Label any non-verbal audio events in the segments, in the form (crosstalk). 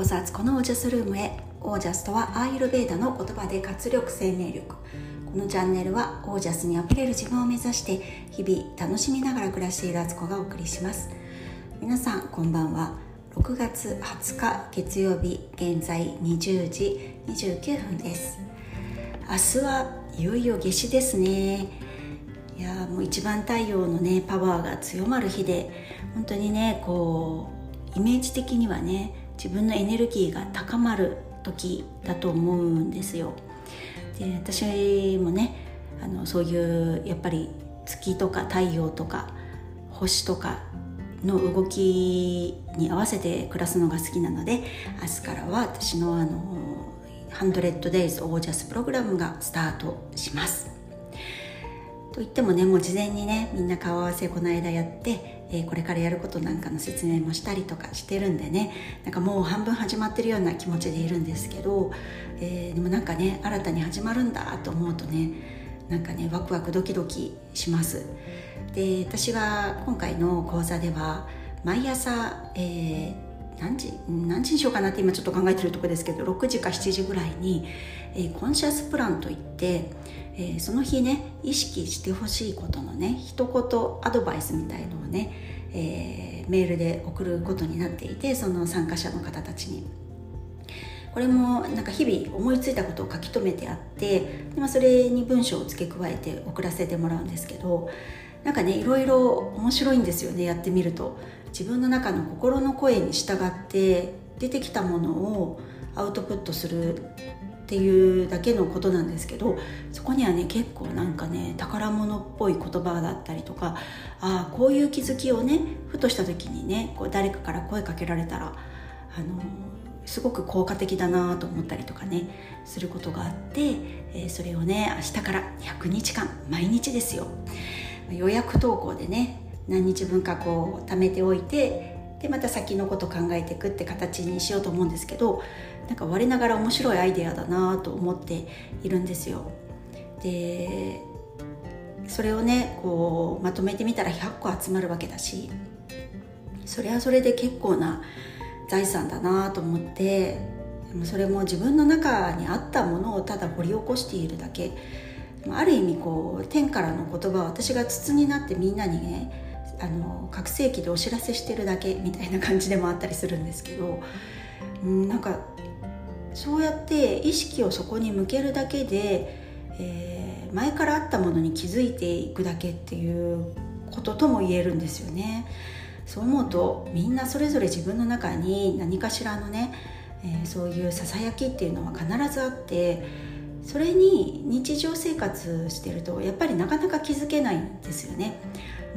こそあつこのオージャスルームへオージャスとはアーユルベーダの言葉で活力生命力。このチャンネルはオージャスにあふれる自分を目指して日々楽しみながら暮らしているあつこがお送りします。皆さんこんばんは。6月20日月曜日現在20時29分です。明日はいよいよ夏至ですね。いやもう一番太陽のねパワーが強まる日で本当にねこうイメージ的にはね自分のエネルギーが高まる時だと思うんですよ。で私もねあのそういうやっぱり月とか太陽とか星とかの動きに合わせて暮らすのが好きなので明日からは私のあの100 days オージャスプログラムがスタートします。といってもねもう事前にねみんな顔合わせこの間やって、えー、これからやることなんかの説明もしたりとかしてるんでね。なんかもう半分始まってるような気持ちでいるんですけど、えー、でもなんかね新たに始まるんだと思うとねなんかねワクワクドキドキします。で私は今回の講座では毎朝、えー何時何時にしようかなって今ちょっと考えてるとこですけど6時か7時ぐらいに、えー、コンシャスプランといって、えー、その日ね意識してほしいことのね一言アドバイスみたいのをね、えー、メールで送ることになっていてその参加者の方たちに。これもなんか日々思いついたことを書き留めてあってで、まあ、それに文章を付け加えて送らせてもらうんですけどなんかねいろいろ面白いんですよねやってみると自分の中の心の声に従って出てきたものをアウトプットするっていうだけのことなんですけどそこにはね結構なんかね宝物っぽい言葉だったりとかああこういう気づきをねふとした時にねこう誰かから声かけられたらあのすごく効果的だなと思ったりとかねすることがあって、え、それをね明日から100日間毎日ですよ。予約投稿でね何日分かこう貯めておいてでまた先のこと考えていくって形にしようと思うんですけどなんか我ながら面白いアイデアだなと思っているんですよ。でそれをねこうまとめてみたら100個集まるわけだしそれはそれで結構な財産だなと思ってでもそれも自分の中にあったものをただ掘り起こしているだけある意味こう天からの言葉は私が筒になってみんなにねあの拡声器でお知らせしてるだけみたいな感じでもあったりするんですけど、うん、なんかそうやって意識をそこに向けるだけで、えー、前からあったものに気づいていくだけっていうこととも言えるんですよね。そう思うとみんなそれぞれ自分の中に何かしらのね、えー、そういうささやきっていうのは必ずあってそれに日常生活してるとやっぱりなかなか気づけないんですよね。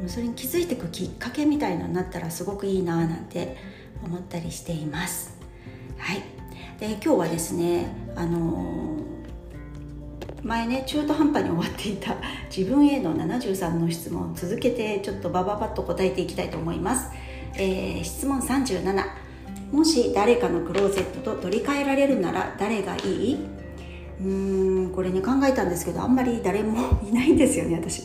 それに気づいていくきっかけみたいなのになったらすごくいいななんて思ったりしています。はい。で今日はですねあのー、前ね中途半端に終わっていた (laughs) 自分への73の質問を続けてちょっとバババッと答えていきたいと思います、えー、質問37もし誰かのクローゼットと取り替えられるなら誰がいい？うーんこれね考えたんですけどあんまり誰も (laughs) いないんですよね私。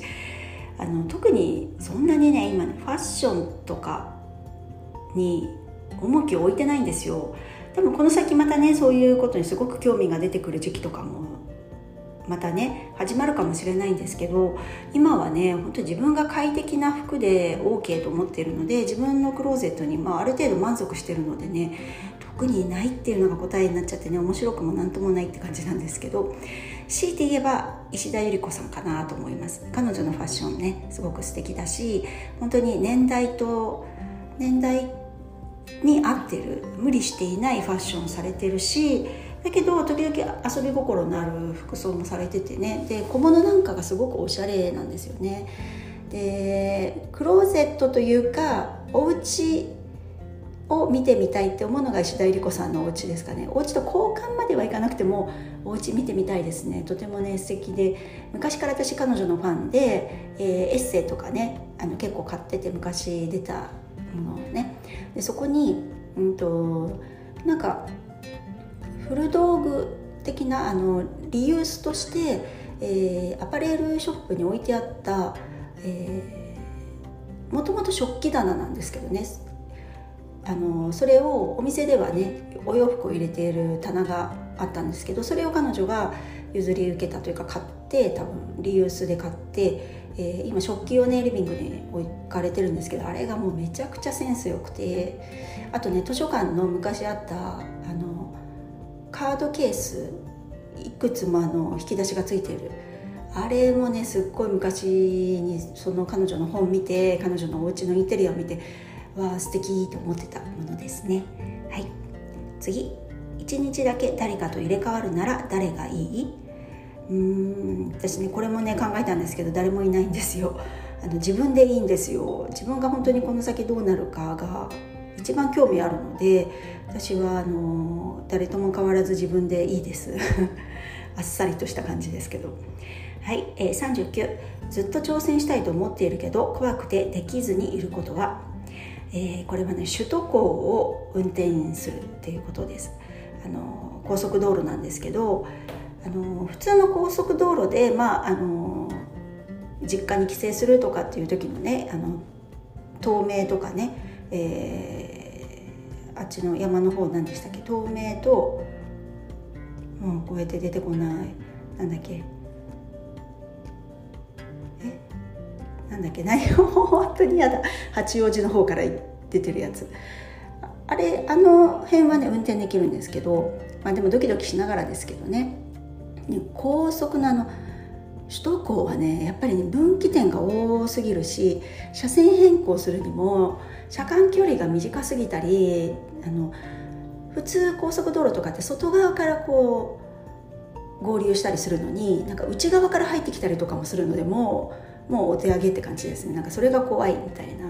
あの特にそんなにね今ねファッションとかに重きを置いてないんですよ。でもこの先またねそういうことにすごく興味が出てくる時期とかもまたね始まるかもしれないんですけど今はね本当に自分が快適な服で OK と思っているので自分のクローゼットに、まあ、ある程度満足してるのでね特にないっていうのが答えになっちゃってね面白くも何ともないって感じなんですけど強いて言えば石田ゆり子さんかなと思います。彼女のファッションねすごく素敵だし本当に年代と年代に合ってる無理していないファッションされてるしだけど時々遊び心のある服装もされててねで小物なんかがすごくおしゃれなんですよね。でクローゼットというかお家を見てみたいって思うのが石田ゆり子さんのお家ですかね。お家と交換まではいかなくてもお家見てみたいですね。とてもね素敵で。昔から私彼女のファンで、えー、エッセイとかねあの結構買ってて昔出たものをね。でそこにうんとなんか古道具的なあのリユースとして、えー、アパレルショップに置いてあったもともと食器棚なんですけどね。あのそれをお店ではねお洋服を入れている棚があったんですけどそれを彼女が譲り受けたというか買って多分リユースで買って、えー、今食器をねリビングに置かれてるんですけどあれがもうめちゃくちゃセンス良くてあとね図書館の昔あったあのカードケースいくつもあの引き出しがついてる。あれもねすっごい昔にその彼女の本見て彼女のお家のインテリアを見てわあ素敵と思ってたものですね。はい。次。1日だけ誰かと入れ替わるなら誰がいい？うーん私ねこれもね考えたんですけど誰もいないんですよ。あの自分でいいんですよ。自分が本当にこの先どうなるかが一番興味あるので私はあの誰とも変わらず自分でいいです。(laughs) あっさりとした感じですけど。はい、えー、39ずっと挑戦したいと思っているけど怖くてできずにいることは、えー、これはね首都高を運転するっていうことです。あの高速道路なんですけどあの普通の高速道路で、まあ、あの実家に帰省するとかっていう時のねあの東名とかね、えー、あっちの山の方何でしたっけ？東名ともうこうやって出てこない。なんだっけ？なんだっけ内容本当に嫌だ。八王子の方から出てるやつ。あれあの辺はね運転できるんですけど、まあ、でもドキドキしながらですけどね。高速のあの首都高はねやっぱり、ね、分岐点が多すぎるし車線変更するにも車間距離が短すぎたりあの普通高速道路とかって外側からこう合流したりするのになんか内側から入ってきたりとかもするのでもうもうお手上げって感じですね。なんかそれが怖いみたいな。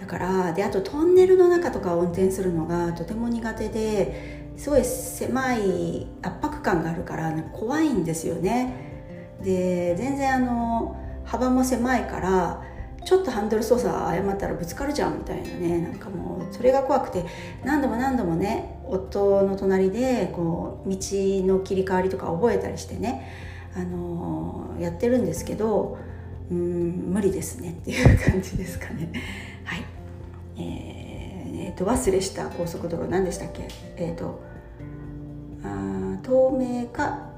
だからであとトンネルの中とかを運転するのがとても苦手ですごい狭い圧迫感があるから怖いんですよね。で全然あの幅も狭いからちょっとハンドル操作誤ったらぶつかるじゃんみたいなね。なんかもうそれが怖くて何度も何度もね夫の隣でこう道の切り替わりとか覚えたりしてねあのやってるんですけどうん無理ですねっていう感じですかね。(laughs) はい。えー、えー、と忘れした高速道路何でしたっけ？えっ、ー、とあ透明か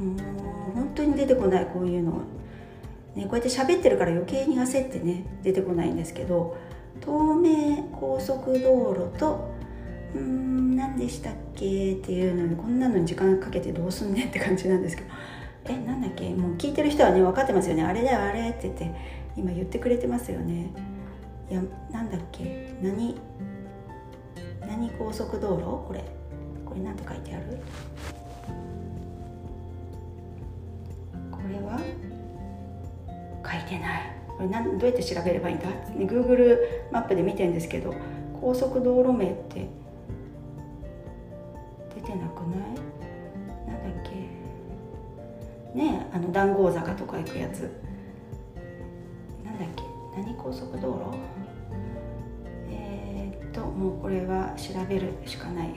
うん本当に出てこないこういうのね、こうやって喋ってるから余計に焦ってね出てこないんですけど東名高速道路とうーん何でしたっけ？っていうのにこんなのに時間かけてどうすんねって感じなんですけど。えなんだっけ？もう聞いてる人はね分かってますよね。あれだよあれって言って今言ってくれてますよね。いやなんだっけ？何何高速道路？これ。これ何て書いてある？これは？書いてない。これなんどうやって調べればいいんだ？Google マップで見てるんですけど高速道路名って出てなくない？ねあの談合坂とか行くやつ。なんだっけ？何高速道路？えー、っともうこれは調べるしかない。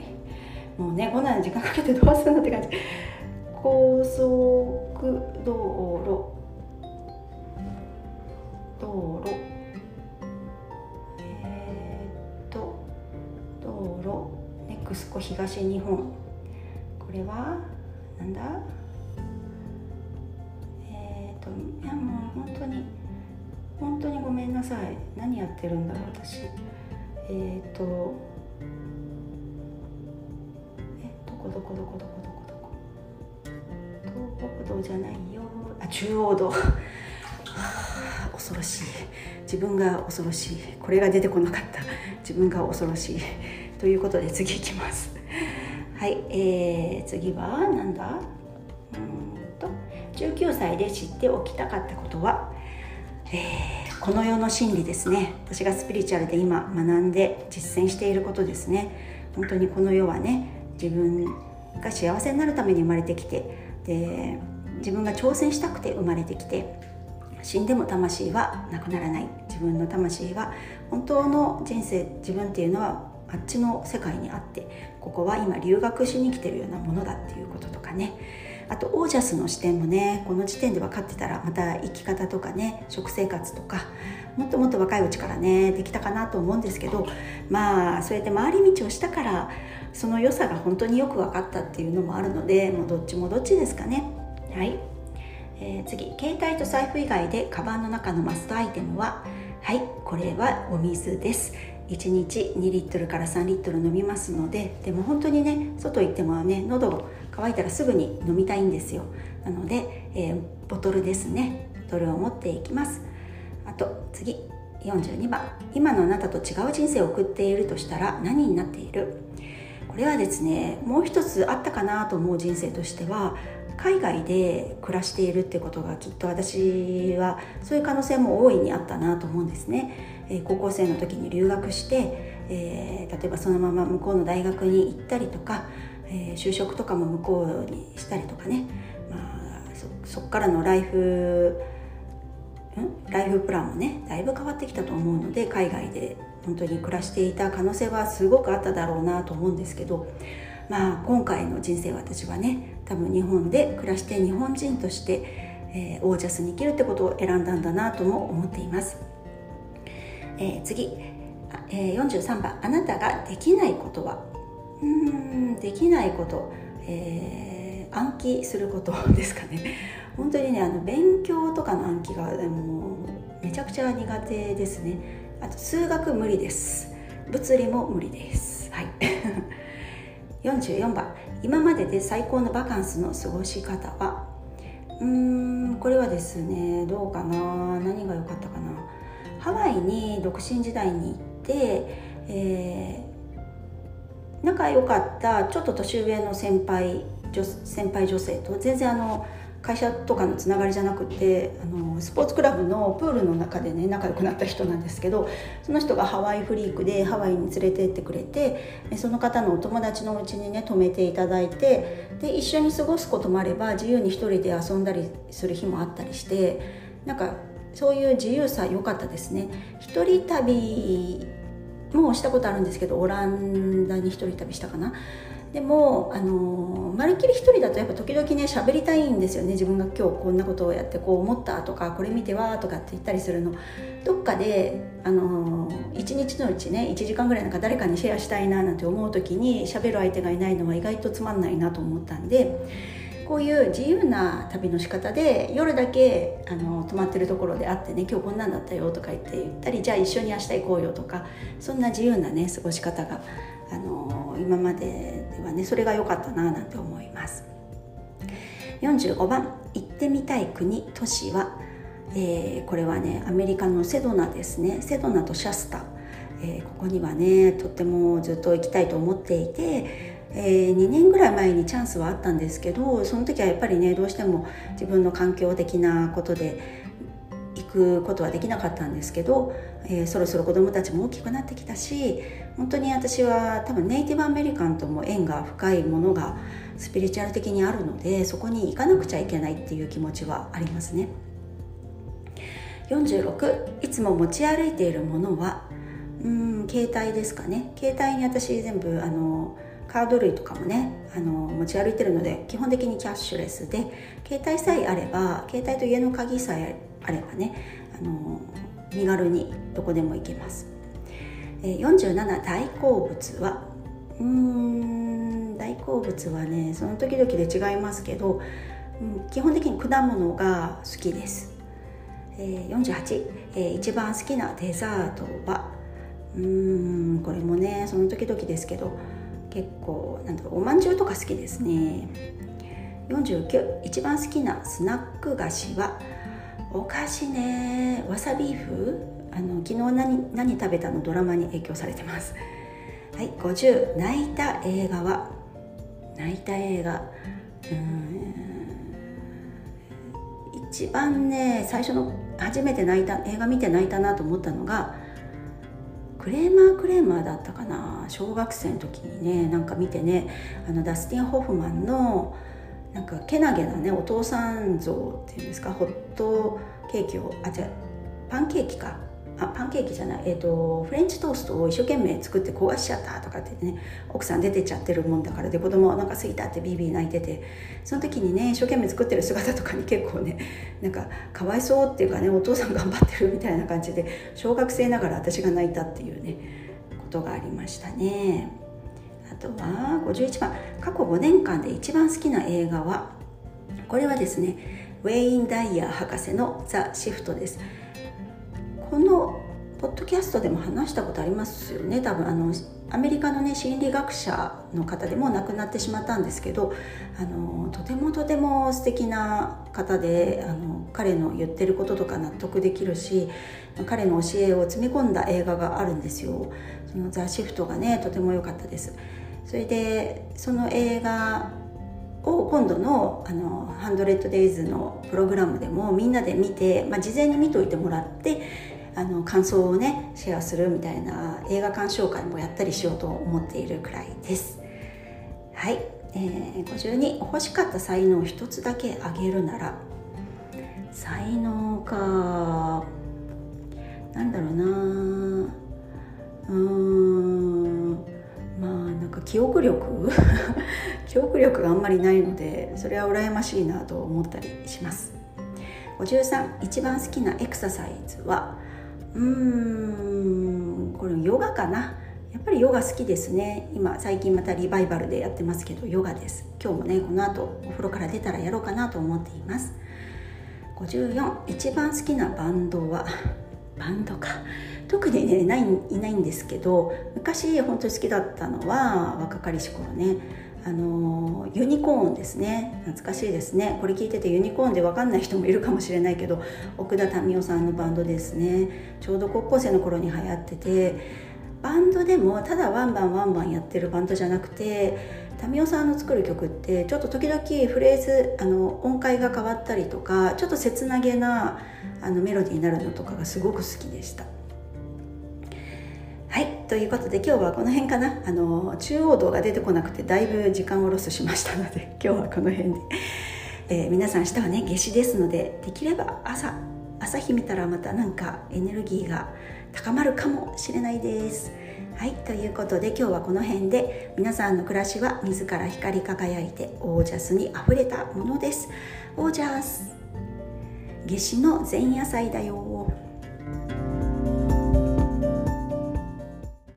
もうねこんなに時間かけてどうするのって感じ。高速道路。道路。え、っと道路。ネクスコ東日本。これはなんだ、いやもう本当に本当にごめんなさい。何やってるんだろう私。えー、っとえどこどこどこどこどこ？どこ東北道じゃないよ。あ中央道。(laughs) 恐ろしい。自分が恐ろしい。これが出てこなかった。自分が恐ろしい。ということで次いきます。はい、えー、次はなんだ？うん。19歳で知っておきたかったことは、えー、この世の真理ですね。私がスピリチュアルで今学んで実践していることですね。本当にこの世はね自分が幸せになるために生まれてきてで自分が挑戦したくて生まれてきて死んでも魂はなくならない。自分の魂は本当の人生自分っていうのはあっちの世界にあってここは今留学しに来てるようなものだっていうこととかね。あとオージャスの視点もねこの時点で分かってたらまた生き方とかね食生活とかもっともっと若いうちからねできたかなと思うんですけどまあそうやって回り道をしたからその良さが本当によく分かったっていうのもあるのでもうどっちもどっちですかね。はい、えー、次携帯と財布以外でカバンの中のマストアイテムははいこれはお水です。1日2リットルから3リットル飲みますのででも本当にね外行ってもね喉乾いたらすぐに飲みたいんですよ。なので、えー、ボトルですね。ボトルを持っていきます。あと次。42番。今のあなたと違う人生を送っているとしたら何になっている？これはですねもう一つあったかなと思う人生としては海外で暮らしているってことがきっと私はそういう可能性も大いにあったなと思うんですね、えー、高校生の時に留学して、えー、例えばそのまま向こうの大学に行ったりとか、えー、就職とかも向こうにしたりとかね、まあ、そこからのライフライフプランもねだいぶ変わってきたと思うので海外で本当に暮らしていた可能性はすごくあっただろうなと思うんですけどまあ今回の人生私はね多分日本で暮らして日本人として、えー、オージャスに生きるってことを選んだんだなとも思っています、えー、次、えー、43番。あなたができないことは？んできないこと、えー、暗記すること (laughs) ですかね。本当にねあの勉強とかの暗記がもめちゃくちゃ苦手ですね。あと数学無理です。物理も無理です。はい。(laughs) 44番。今までで最高のバカンスの過ごし方は？うーんこれはですねどうかな。何が良かったかな。ハワイに独身時代に行って、え、仲良かったちょっと年上の先輩女先輩女性と全然あの会社とかのつながりじゃなくてあのスポーツクラブのプールの中でね仲良くなった人なんですけどその人がハワイフリークでハワイに連れてってくれてその方のお友達のうちにね泊めていただいてで一緒に過ごすこともあれば自由に一人で遊んだりする日もあったりしてなんかそういう自由さ良かったですね。一人旅もうしたことあるんですけどオランダに一人旅したかな。でもあのまるっきり一人だとやっぱ時々ね喋りたいんですよね。自分が今日こんなことをやってこう思ったとかこれ見てわとかって言ったりするの。どっかであの一日のうちね1時間ぐらいなんか誰かにシェアしたいななんて思う時に喋る相手がいないのは意外とつまんないなと思ったんでこういう自由な旅の仕方で夜だけあの泊まってるところで会ってね今日こんなんだったよとか言って言ったりじゃあ一緒に明日行こうよとかそんな自由なね過ごし方があの今までではねそれが良かったななんて思います。45番行ってみたい国都市は、えー、これはねアメリカのセドナですね。セドナとシャスタ、えー、ここにはねとってもずっと行きたいと思っていてえー、2年ぐらい前にチャンスはあったんですけどその時はやっぱりねどうしても自分の環境的なことで行くことはできなかったんですけど、えー、そろそろ子どもたちも大きくなってきたし本当に私は多分ネイティブアメリカンとも縁が深いものがスピリチュアル的にあるのでそこに行かなくちゃいけないっていう気持ちはありますね。46いつも持ち歩いているものはうん携帯ですかね。携帯に私全部あのカード類とかもねあの持ち歩いてるので基本的にキャッシュレスで携帯さえあれば携帯と家の鍵さえあればねあの身軽にどこでも行けます。47大好物はうーん大好物はねその時々で違いますけど、うん、基本的に果物が好きです、えー、48、えー、一番好きなデザートはうーんこれもねその時々ですけど結構なんだろうおまんじゅうとか好きですね。49一番好きなスナック菓子はお菓子ねわさビーフ。あの昨日何何食べたのドラマに影響されてます。はい50泣いた映画は泣いた映画。うん一番ね最初の初めて泣いた映画見て泣いたなと思ったのがクレーマークレーマーだったかな？小学生の時にねなんか見てねあのダスティン・ホフマンのなんかけなげなねお父さん像っていうんですか？ホットケーキをあじゃパンケーキか。あパンケーキじゃない、えーと、フレンチトーストを一生懸命作って焦がしちゃったとかってね奥さん出てっちゃってるもんだからで子供はお腹すいたってビービー泣いててその時にね一生懸命作ってる姿とかに結構ね (laughs) なんかかわいそうっていうかねお父さん頑張ってるみたいな感じで小学生ながら私が泣いたっていうねことがありましたね。あとは51番。過去5年間で一番好きな映画はこれはですねウェイン・ダイヤー博士の「ザ・シフト」です。このポッドキャストでも話したことありますよね。多分あのアメリカのね心理学者の方でも亡くなってしまったんですけどあのとてもとても素敵な方であの彼の言ってることとか納得できるし彼の教えを詰め込んだ映画があるんですよ。そのザ・シフトがねとても良かったです。それでその映画を今度のあの「100days」のプログラムでもみんなで見て、まあ、事前に見といてもらってあの感想をねシェアするみたいな映画鑑賞会もやったりしようと思っているくらいです。はい、えー、52欲しかった才能を一つだけあげるなら。才能か。なんだろうな。うーん。まあなんか記憶力？(laughs) 記憶力があんまりないのでそれは羨ましいなと思ったりします。53一番好きなエクササイズは？うーんこれヨガかな。やっぱりヨガ好きですね。今最近またリバイバルでやってますけどヨガです。今日もねこの後お風呂から出たらやろうかなと思っています。54一番好きなバンドはバンドか。特にねないいないんですけど昔本当に好きだったのは若かりし頃ね。あのユニコーンですね。懐かしいですね。これ聞いててユニコーンで分かんない人もいるかもしれないけど奥田民生さんのバンドですね。ちょうど高校生の頃に流行っててバンドでもただワンバンワンバンやってるバンドじゃなくて民生さんの作る曲ってちょっと時々フレーズあの音階が変わったりとかちょっと切なげなあのメロディーになるのとかがすごく好きでした。ということで今日はこの辺かな。あの中央道が出てこなくてだいぶ時間をロスしましたので (laughs) 今日はこの辺で、えー、皆さん明日はね夏至ですのでできれば朝朝日見たらまたなんかエネルギーが高まるかもしれないです。はいということで今日はこの辺で皆さんの暮らしは自ら光り輝いてオージャスにあふれたものです。オージャス。夏至の前夜祭だよ。